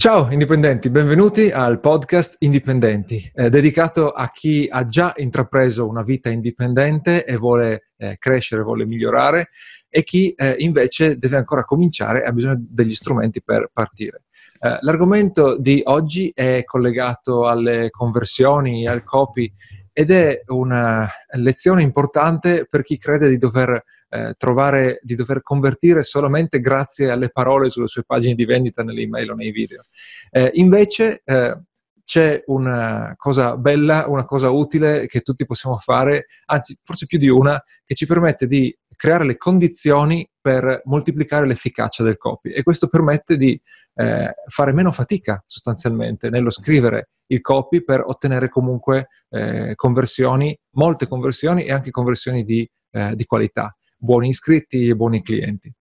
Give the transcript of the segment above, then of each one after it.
Ciao indipendenti, benvenuti al podcast Indipendenti, eh, dedicato a chi ha già intrapreso una vita indipendente e vuole eh, crescere, vuole migliorare e chi eh, invece deve ancora cominciare e ha bisogno degli strumenti per partire. Eh, l'argomento di oggi è collegato alle conversioni, al copy ed è una lezione importante per chi crede di dover eh, trovare, di dover convertire solamente grazie alle parole sulle sue pagine di vendita nelle email o nei video. Eh, invece eh, c'è una cosa bella, una cosa utile che tutti possiamo fare, anzi forse più di una, che ci permette di creare le condizioni per moltiplicare l'efficacia del copy e questo permette di eh, fare meno fatica sostanzialmente nello scrivere il copy per ottenere comunque eh, conversioni, molte conversioni e anche conversioni di, eh, di qualità buoni iscritti e buoni clienti.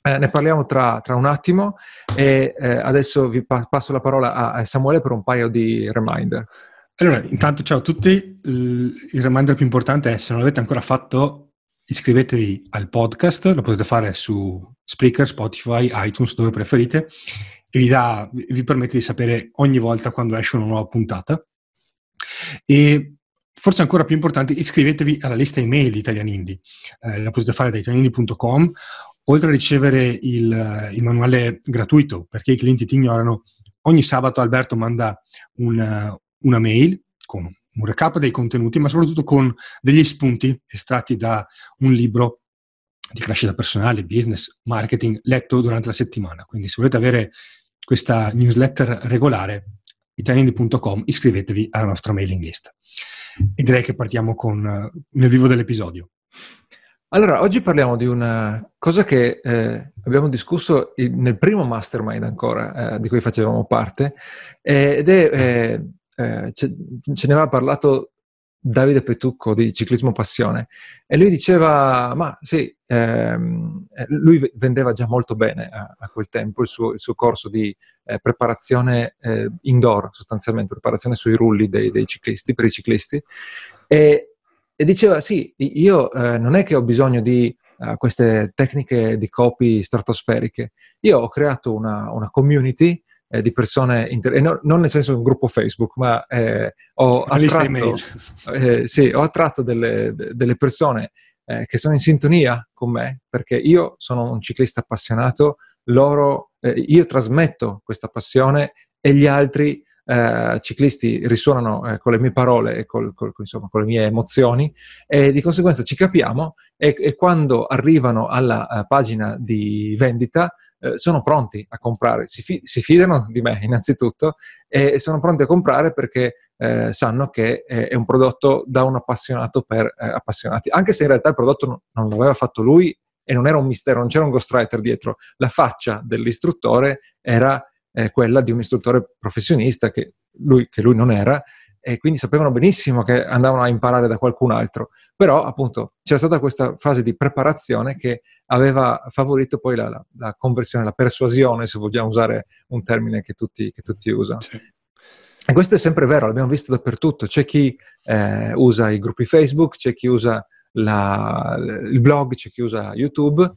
Eh, ne parliamo tra, tra, un attimo e eh, adesso vi pa- passo la parola a Samuele per un paio di reminder. Allora, intanto ciao a tutti, il reminder più importante è se non l'avete ancora fatto iscrivetevi al podcast, lo potete fare su Spreaker, Spotify, iTunes, dove preferite e vi, dà, vi permette di sapere ogni volta quando esce una nuova puntata. E forse ancora più importante, iscrivetevi alla lista email di Italian Indie. Eh, la potete fare da italianindie.com. Oltre a ricevere il, il, manuale gratuito, perché i clienti ti ignorano, ogni sabato Alberto manda un, una mail con un recap dei contenuti, ma soprattutto con degli spunti estratti da un libro di crescita personale, business, marketing, letto durante la settimana. Quindi se volete avere questa newsletter regolare, italianindi.com, iscrivetevi alla nostra mailing list. E direi che partiamo con uh, nel vivo dell'episodio. Allora, oggi parliamo di una cosa che eh, abbiamo discusso nel primo mastermind ancora, eh, di cui facevamo parte, eh, ed è, eh, eh, ce, ne aveva parlato Davide Petucco di Ciclismo Passione e lui diceva, ma sì, ehm, eh, lui vendeva già molto bene a, a quel tempo il suo, il suo corso di eh, preparazione eh, indoor, sostanzialmente preparazione sui rulli dei, dei ciclisti, per i ciclisti, e, e diceva sì, io eh, non è che ho bisogno di uh, queste tecniche di copy stratosferiche, io ho creato una, una community eh, di persone, inter- no, non nel senso di un gruppo Facebook, ma eh, ho, attratto, eh, sì, ho, attratto, delle, delle persone eh, che sono in sintonia con me, perché io sono un ciclista appassionato, loro, eh, io trasmetto questa passione e gli altri Uh, ciclisti risuonano uh, con le mie parole e col, col, insomma, con le mie emozioni e di conseguenza ci capiamo e, e quando arrivano alla uh, pagina di vendita eh, sono pronti a comprare, si, fi- si, fidano di me innanzitutto e sono pronti a comprare perché eh, sanno che è un prodotto da un appassionato per eh, appassionati, anche se in realtà il prodotto non, non l'aveva fatto lui e non era un mistero, non c'era un ghostwriter dietro, la faccia dell'istruttore era eh, quella di un istruttore professionista che lui, che lui non era e quindi sapevano benissimo che andavano a imparare da qualcun altro. Però appunto c'era stata questa fase di preparazione che aveva favorito poi la, la, la conversione, la persuasione, se vogliamo usare un termine che tutti, che tutti usano. Sì. E questo è sempre vero, l'abbiamo visto dappertutto. C'è chi eh, usa i gruppi Facebook, c'è chi usa la, il blog, c'è chi usa YouTube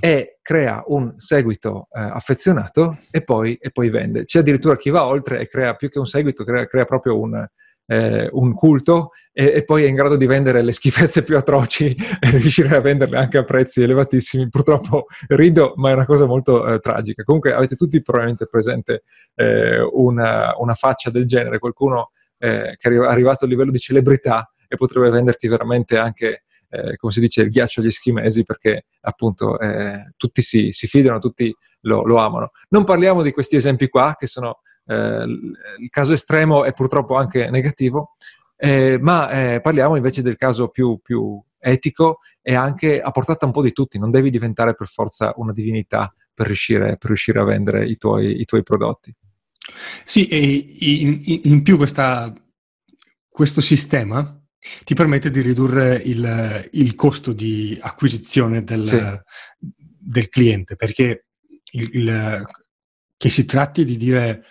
e crea un seguito eh, affezionato e poi, e poi, vende. C'è addirittura chi va oltre e crea più che un seguito, crea, crea proprio un, eh, un culto e, e, poi è in grado di vendere le schifezze più atroci e riuscire a venderle anche a prezzi elevatissimi. Purtroppo rido, ma è una cosa molto eh, tragica. Comunque avete tutti probabilmente presente eh, una, una, faccia del genere, qualcuno eh, che è arrivato a livello di celebrità e potrebbe venderti veramente anche eh, come si dice, il ghiaccio agli eschimesi perché appunto eh, tutti si, si, fidano, tutti lo, lo, amano. Non parliamo di questi esempi qua, che sono eh, il caso estremo e purtroppo anche negativo, eh, ma eh, parliamo invece del caso più, più etico e anche a portata un po' di tutti, non devi diventare per forza una divinità per riuscire, per riuscire a vendere i tuoi, i tuoi, prodotti. Sì, e in, in più questa, questo sistema ti permette di ridurre il, il costo di acquisizione del, sì. del cliente, perché il, il, che si tratti di dire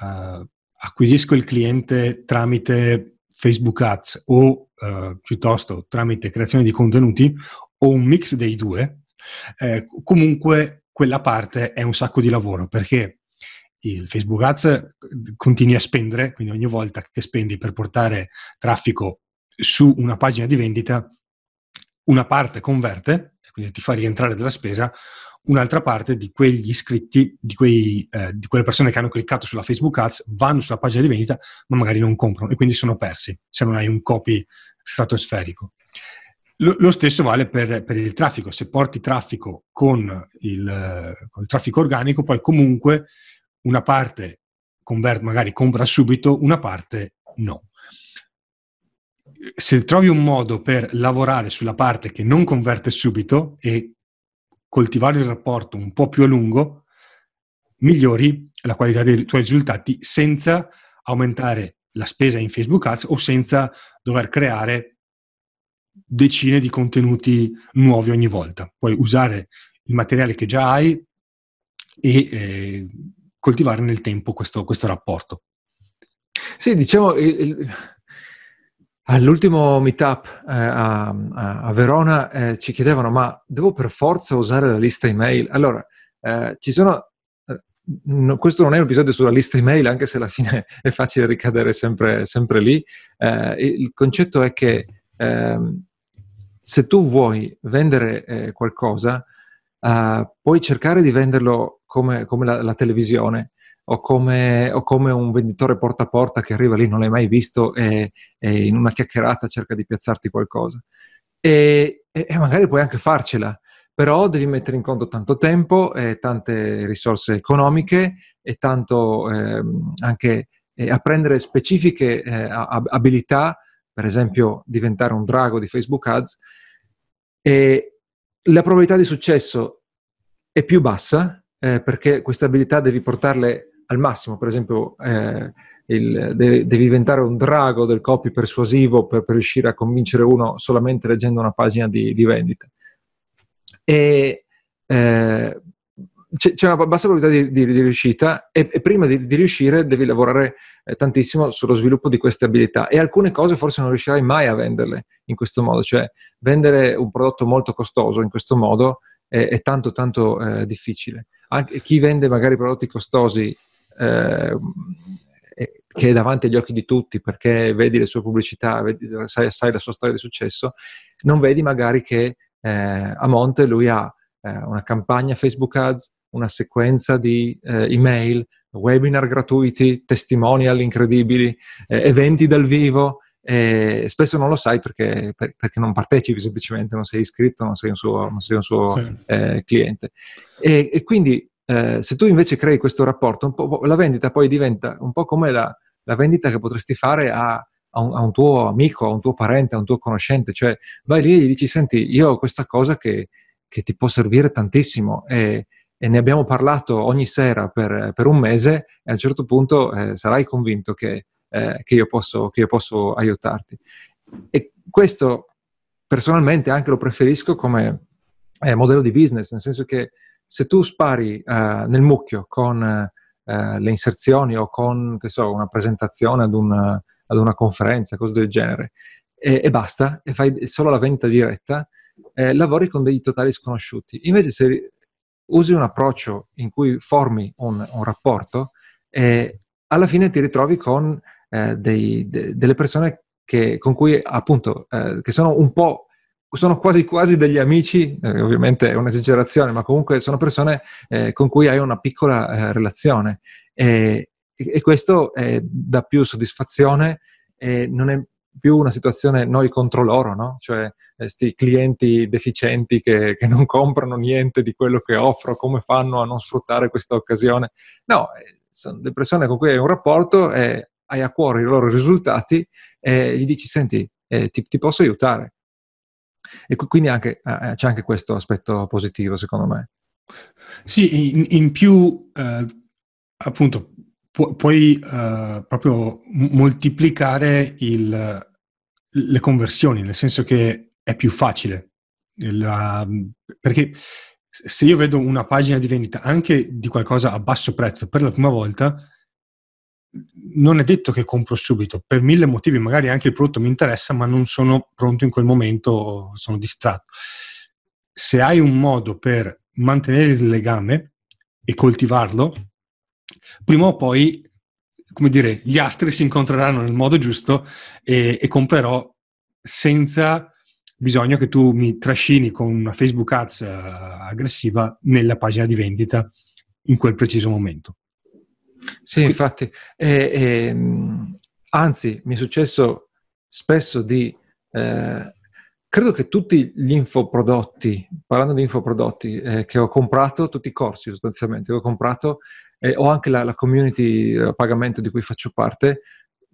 uh, acquisisco il cliente tramite Facebook Ads o uh, piuttosto tramite creazione di contenuti o un mix dei due, eh, comunque quella parte è un sacco di lavoro perché il Facebook Ads continui a spendere, quindi ogni volta che spendi per portare traffico su una pagina di vendita, una parte converte, quindi ti fa rientrare della spesa, un'altra parte di quegli iscritti, di, quei, eh, di, quelle persone che hanno cliccato sulla Facebook Ads, vanno sulla pagina di vendita, ma magari non comprano e quindi sono persi se non hai un copy stratosferico. Lo, lo stesso vale per, per, il traffico. Se porti traffico con il, con il traffico organico, poi comunque una parte convert, magari compra subito, una parte no se trovi un modo per lavorare sulla parte che non converte subito e coltivare il rapporto un po' più a lungo, migliori la qualità dei tuoi risultati senza aumentare la spesa in Facebook Ads o senza dover creare decine di contenuti nuovi ogni volta. Puoi usare il materiale che già hai e eh, coltivare nel tempo questo, questo rapporto. Sì, diciamo, il, All'ultimo meetup eh, a, a, Verona eh, ci chiedevano: ma devo per forza usare la lista email? Allora, eh, ci sono. Eh, no, questo non è un episodio sulla lista email, anche se alla fine è facile ricadere sempre, sempre lì. Eh, il concetto è che ehm, se tu vuoi vendere eh, qualcosa, puoi cercare di venderlo come, come la, la televisione o come, o come, un venditore porta a porta che arriva lì, non l'hai mai visto e, e in una chiacchierata cerca di piazzarti qualcosa. E, e, magari puoi anche farcela, però devi mettere in conto tanto tempo e tante risorse economiche e tanto eh, anche eh, apprendere specifiche eh, abilità, per esempio diventare un drago di Facebook Ads. E la probabilità di successo è più bassa eh, perché queste abilità devi portarle al massimo, per esempio, eh, il, de- devi diventare un drago del copy persuasivo per, per, riuscire a convincere uno solamente leggendo una pagina di, di vendita. E eh, c'è, una bassa probabilità di, di, di riuscita e, e, prima di, riuscire devi lavorare eh, tantissimo sullo sviluppo di queste abilità e alcune cose forse non riuscirai mai a venderle in questo modo, cioè vendere un prodotto molto costoso in questo modo è, è tanto tanto eh, difficile. Anche chi vende magari prodotti costosi eh, che è davanti agli occhi di tutti perché vedi le sue pubblicità, vedi, sai, sai, la sua storia di successo, non vedi magari che eh, a monte lui ha eh, una campagna Facebook Ads, una sequenza di eh, email, webinar gratuiti, testimonial incredibili, eh, eventi dal vivo. Spesso non lo sai perché, per, perché, non partecipi semplicemente, non sei iscritto, non sei un suo, sei un suo sì. Eh, cliente. E, e, quindi eh, se tu invece crei questo rapporto, la vendita poi diventa un po' come la, la vendita che potresti fare a, a, un, a, un, tuo amico, a un tuo parente, a un tuo conoscente, cioè vai lì e gli dici, senti, io ho questa cosa che, che ti può servire tantissimo e, e, ne abbiamo parlato ogni sera per, per, un mese e a un certo punto eh, sarai convinto che, eh, che, io posso, che io posso aiutarti. E questo personalmente anche lo preferisco come eh, modello di business, nel senso che se tu spari uh, nel mucchio con uh, le inserzioni o con, so, una presentazione ad una, ad una conferenza, cose del genere, e, e, basta, e fai solo la vendita diretta, eh, lavori con dei totali sconosciuti. Invece se usi un approccio in cui formi un, un rapporto, eh, alla fine ti ritrovi con eh, dei, de, delle persone che, con cui appunto, eh, che sono un po' sono quasi quasi degli amici, eh, ovviamente è un'esagerazione, ma comunque sono persone eh, con cui hai una piccola eh, relazione e, e, questo dà più soddisfazione e non è più una situazione noi contro loro, no? Cioè questi eh, clienti deficienti che, che, non comprano niente di quello che offro, come fanno a non sfruttare questa occasione? No, eh, sono le persone con cui hai un rapporto e hai a cuore i loro risultati e gli dici, senti, eh, ti, ti posso aiutare e quindi anche, eh, c'è anche questo aspetto positivo, secondo me. Sì, in, in più, eh, appunto, pu- puoi eh, proprio moltiplicare il, le conversioni, nel senso che è più facile. La, perché se io vedo una pagina di vendita anche di qualcosa a basso prezzo per la prima volta, non è detto che compro subito, per mille motivi, magari anche il prodotto mi interessa, ma non sono pronto in quel momento, sono distratto. Se hai un modo per mantenere il legame e coltivarlo, prima o poi, come dire, gli astri si incontreranno nel modo giusto e, e comprerò senza bisogno che tu mi trascini con una Facebook Ads uh, aggressiva nella pagina di vendita in quel preciso momento. Sì, infatti, e, e, anzi, mi è successo spesso di eh, credo che tutti gli infoprodotti, parlando di infoprodotti, eh, che ho comprato, tutti i corsi sostanzialmente, che ho comprato, eh, o anche la, la community a pagamento di cui faccio parte,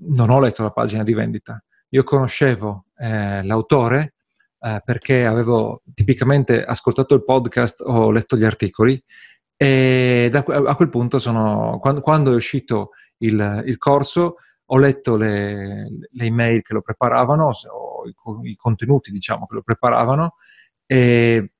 non ho letto la pagina di vendita. Io conoscevo eh, l'autore eh, perché avevo tipicamente ascoltato il podcast o letto gli articoli e da, a quel punto sono, quando, quando è uscito il, il corso ho letto le, le, email che lo preparavano, i, i, contenuti diciamo che lo preparavano e,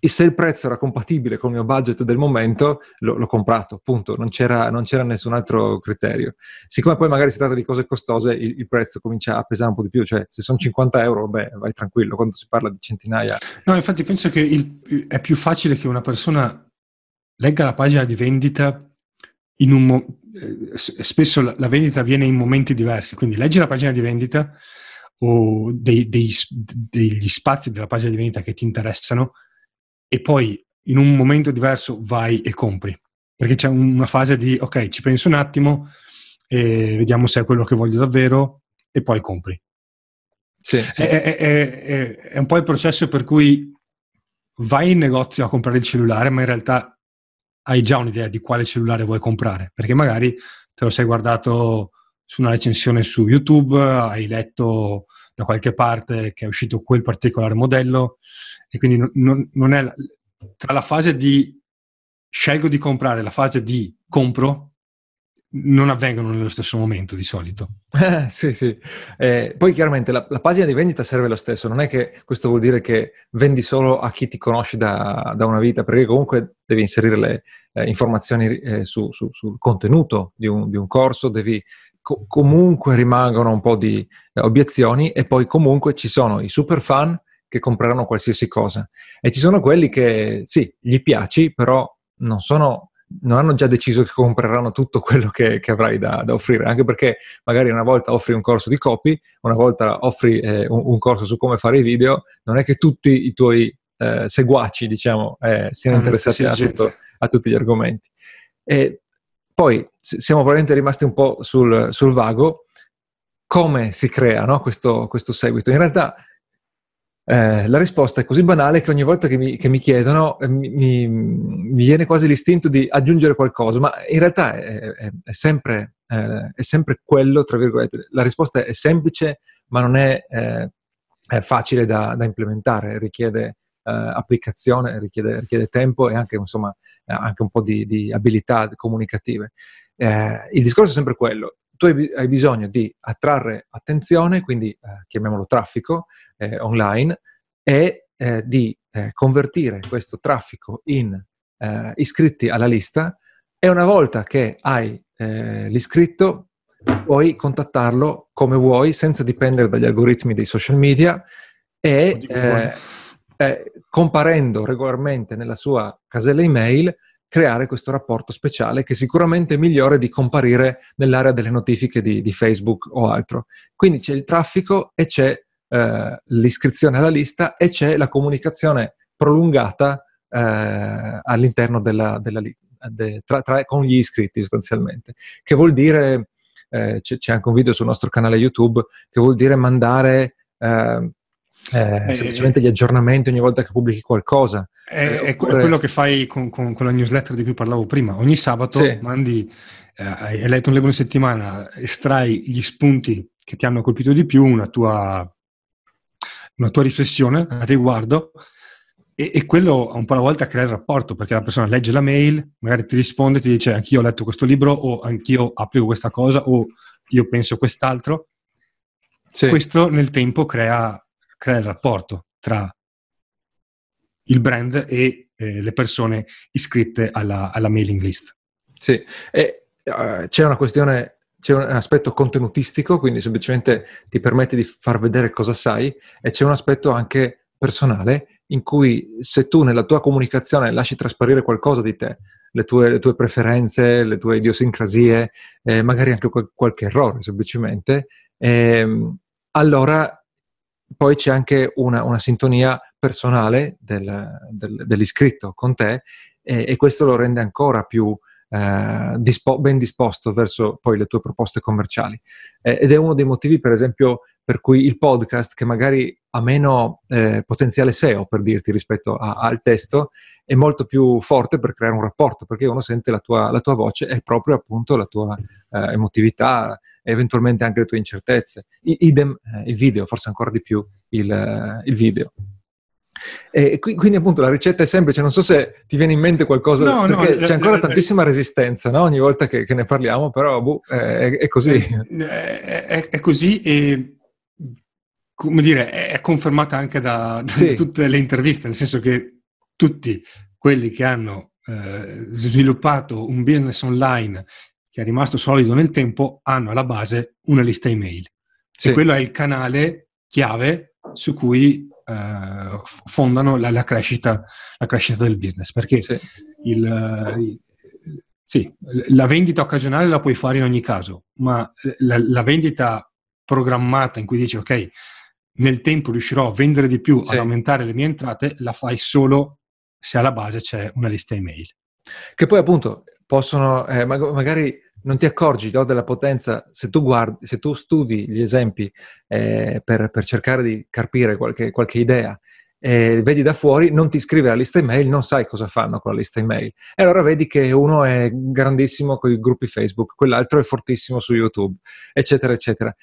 e, se il prezzo era compatibile con il mio budget del momento lo, l'ho comprato, appunto, non c'era, non c'era, nessun altro criterio. Siccome poi magari si tratta di cose costose, il, il, prezzo comincia a pesare un po' di più, cioè se sono 50 euro, beh, vai tranquillo, quando si parla di centinaia. No, infatti penso che il, è più facile che una persona legga la pagina di vendita in un mo- eh, spesso la, la, vendita avviene in momenti diversi, quindi leggi la pagina di vendita o dei, dei, degli spazi della pagina di vendita che ti interessano e poi in un momento diverso vai e compri, perché c'è una fase di ok, ci penso un attimo e vediamo se è quello che voglio davvero e poi compri. Sì, sì. È, è, è, è un po' il processo per cui vai in negozio a comprare il cellulare, ma in realtà hai già un'idea di quale cellulare vuoi comprare, perché magari te lo sei guardato su una recensione su YouTube, hai letto da qualche parte che è uscito quel particolare modello e quindi non, non è tra la fase di scelgo di comprare e la fase di compro non avvengono nello stesso momento di solito. Sì, sì. Eh, poi chiaramente la, la, pagina di vendita serve lo stesso, non è che questo vuol dire che vendi solo a chi ti conosce da, da una vita, perché comunque devi inserire le eh, informazioni eh, su, su, sul contenuto di un, di un corso, devi co- comunque rimangono un po' di eh, obiezioni e poi comunque ci sono i super fan che compreranno qualsiasi cosa e ci sono quelli che sì, gli piaci, però non sono non hanno già deciso che compreranno tutto quello che, che avrai da, da, offrire, anche perché magari una volta offri un corso di copy, una volta offri eh, un, un, corso su come fare i video, non è che tutti i tuoi eh, seguaci, diciamo, eh, siano ah, interessati a, tutto, a, tutti gli argomenti. E poi siamo probabilmente rimasti un po' sul, sul vago. Come si crea no? questo, questo seguito? In realtà eh, la risposta è così banale che ogni volta che mi, che mi chiedono eh, mi, mi, viene quasi l'istinto di aggiungere qualcosa, ma in realtà è, è, è, sempre, eh, è sempre, quello, tra virgolette. La risposta è semplice, ma non è, eh, facile da, da, implementare, richiede eh, applicazione, richiede, richiede, tempo e anche, insomma, anche un po' di, di abilità comunicative. il discorso è sempre quello tu hai, bisogno di attrarre attenzione, quindi eh, chiamiamolo traffico eh, online, e eh, di eh, convertire questo traffico in eh, iscritti alla lista. E una volta che hai eh, l'iscritto puoi contattarlo come vuoi senza dipendere dagli algoritmi dei social media e comparendo regolarmente nella sua casella email creare questo rapporto speciale che sicuramente è migliore di comparire nell'area delle notifiche di, di Facebook o altro. Quindi c'è il traffico e c'è eh, l'iscrizione alla lista e c'è la comunicazione prolungata eh, all'interno della, della de, tra, tra, con gli iscritti sostanzialmente, che vuol dire, eh, c'è, c'è, anche un video sul nostro canale YouTube, che vuol dire mandare eh, eh, semplicemente gli aggiornamenti ogni volta che pubblichi qualcosa. È, eh, oppure... è quello che fai con, con, con, la newsletter di cui parlavo prima. Ogni sabato sì. mandi, eh, hai letto un libro in settimana, estrai gli spunti che ti hanno colpito di più, una tua, una tua riflessione a riguardo. E, e, quello un po' alla volta crea il rapporto perché la persona legge la mail, magari ti risponde, ti dice anch'io ho letto questo libro o anch'io applico questa cosa o io penso quest'altro. Sì. Questo nel tempo crea crea il rapporto tra il brand e eh, le persone iscritte alla, alla, mailing list. Sì, e uh, c'è una questione, c'è un aspetto contenutistico, quindi semplicemente ti permette di far vedere cosa sai, e c'è un aspetto anche personale in cui se tu nella tua comunicazione lasci trasparire qualcosa di te, le tue, le tue preferenze, le tue idiosincrasie, eh, magari anche qual- qualche errore semplicemente, ehm, allora poi c'è anche una, una sintonia personale del, del, dell'iscritto con te e, e, questo lo rende ancora più eh, dispo- ben disposto verso poi le tue proposte commerciali. Eh, ed è uno dei motivi, per esempio, per cui il podcast, che magari ha meno eh, potenziale SEO, per dirti, rispetto a, al testo, è molto più forte per creare un rapporto, perché uno sente la tua, la tua voce e proprio appunto la tua eh, emotività, eventualmente anche le tue incertezze. I, idem eh, il video, forse ancora di più il, il video. E quindi appunto la ricetta è semplice, non so se ti viene in mente qualcosa, no, perché no, c'è ancora la, tantissima resistenza no? ogni volta che, che, ne parliamo, però boh, è, è, così. È, è, è, così e come dire, è confermata anche da, da sì. tutte le interviste, nel senso che tutti quelli che hanno eh, sviluppato un business online che è rimasto solido nel tempo hanno alla base una lista email. Sì. E quello è il canale chiave su cui eh, fondano la, la, crescita, la, crescita, del business. Perché sì. Il, il, sì, la vendita occasionale la puoi fare in ogni caso, ma la, la, vendita programmata in cui dici ok, nel tempo riuscirò a vendere di più, sì. ad aumentare le mie entrate, la fai solo se alla base c'è una lista email. Che poi appunto possono, eh, magari non ti accorgi no, della potenza se tu, guardi, se tu studi gli esempi eh, per, per, cercare di capire qualche, qualche idea eh, vedi da fuori, non ti iscrivi alla lista email, non sai cosa fanno con la lista email. E allora vedi che uno è grandissimo con i gruppi Facebook, quell'altro è fortissimo su YouTube, eccetera, eccetera.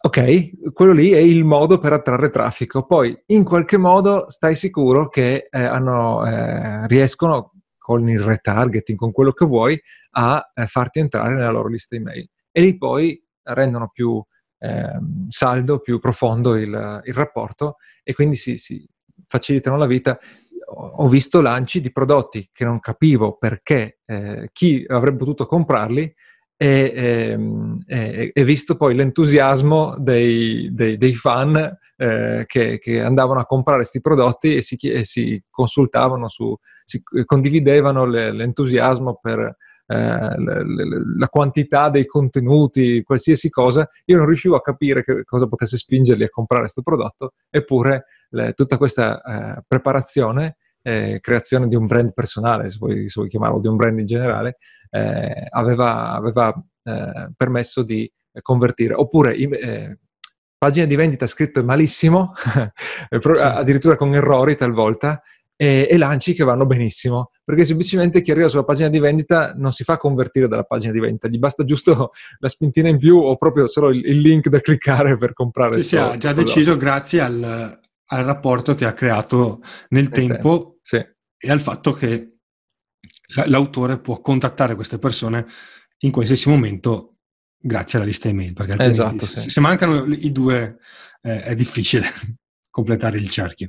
Ok, quello lì è il modo per attrarre traffico. Poi, in qualche modo, stai sicuro che eh, hanno, eh, riescono con il retargeting, con quello che vuoi, a eh, farti entrare nella loro lista email. E lì poi rendono più eh, saldo, più profondo il, il, rapporto e quindi si, si facilitano la vita. Ho visto lanci di prodotti che non capivo perché eh, chi avrebbe potuto comprarli e, ehm, e, e, visto poi l'entusiasmo dei, dei, dei fan eh, che, che, andavano a comprare questi prodotti e si, e si consultavano su, si condividevano le, l'entusiasmo per eh, le, le, la quantità dei contenuti, qualsiasi cosa, io non riuscivo a capire che cosa potesse spingerli a comprare questo prodotto, eppure tutta questa eh, preparazione eh, creazione di un brand personale, se vuoi, se vuoi, chiamarlo, di un brand in generale, eh, aveva, aveva eh, permesso di convertire. Oppure eh, pagina di vendita scritto malissimo, addirittura con errori talvolta, e, e, lanci che vanno benissimo, perché semplicemente chi arriva sulla pagina di vendita non si fa convertire dalla pagina di vendita, gli basta giusto la spintina in più o proprio solo il, il link da cliccare per comprare. Sì, sì, ha già deciso grazie al, al rapporto che ha creato nel tempo sì. e al fatto che l'autore può contattare queste persone in qualsiasi momento grazie alla lista email, perché esatto, sì. se mancano i due eh, è difficile completare il cerchio.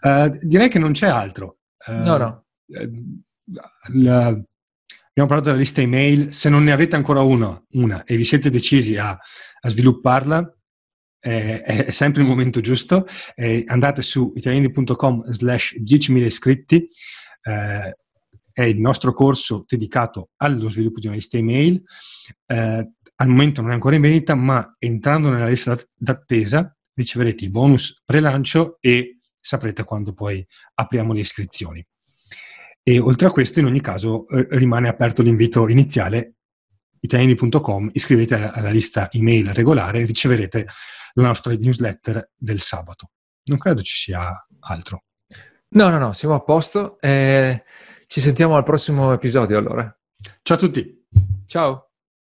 Uh, direi che non c'è altro. Uh, no, no. Uh, la, abbiamo parlato della lista email, se non ne avete ancora una, una e vi siete decisi a, a svilupparla, è, è, sempre il momento giusto. Eh, andate su italiani.com slash 10.000 iscritti, eh, è il nostro corso dedicato allo sviluppo di una lista email. Eh, al momento non è ancora in vendita, ma entrando nella lista d'attesa riceverete i bonus pre-lancio e saprete quando poi apriamo le iscrizioni. E oltre a questo, in ogni caso, eh, rimane aperto l'invito iniziale italiani.com, iscrivete alla, alla lista email regolare e riceverete la nostra newsletter del sabato. Non credo ci sia altro. No, no, no, siamo a posto. Eh, ci sentiamo al prossimo episodio allora. Ciao a tutti. Ciao.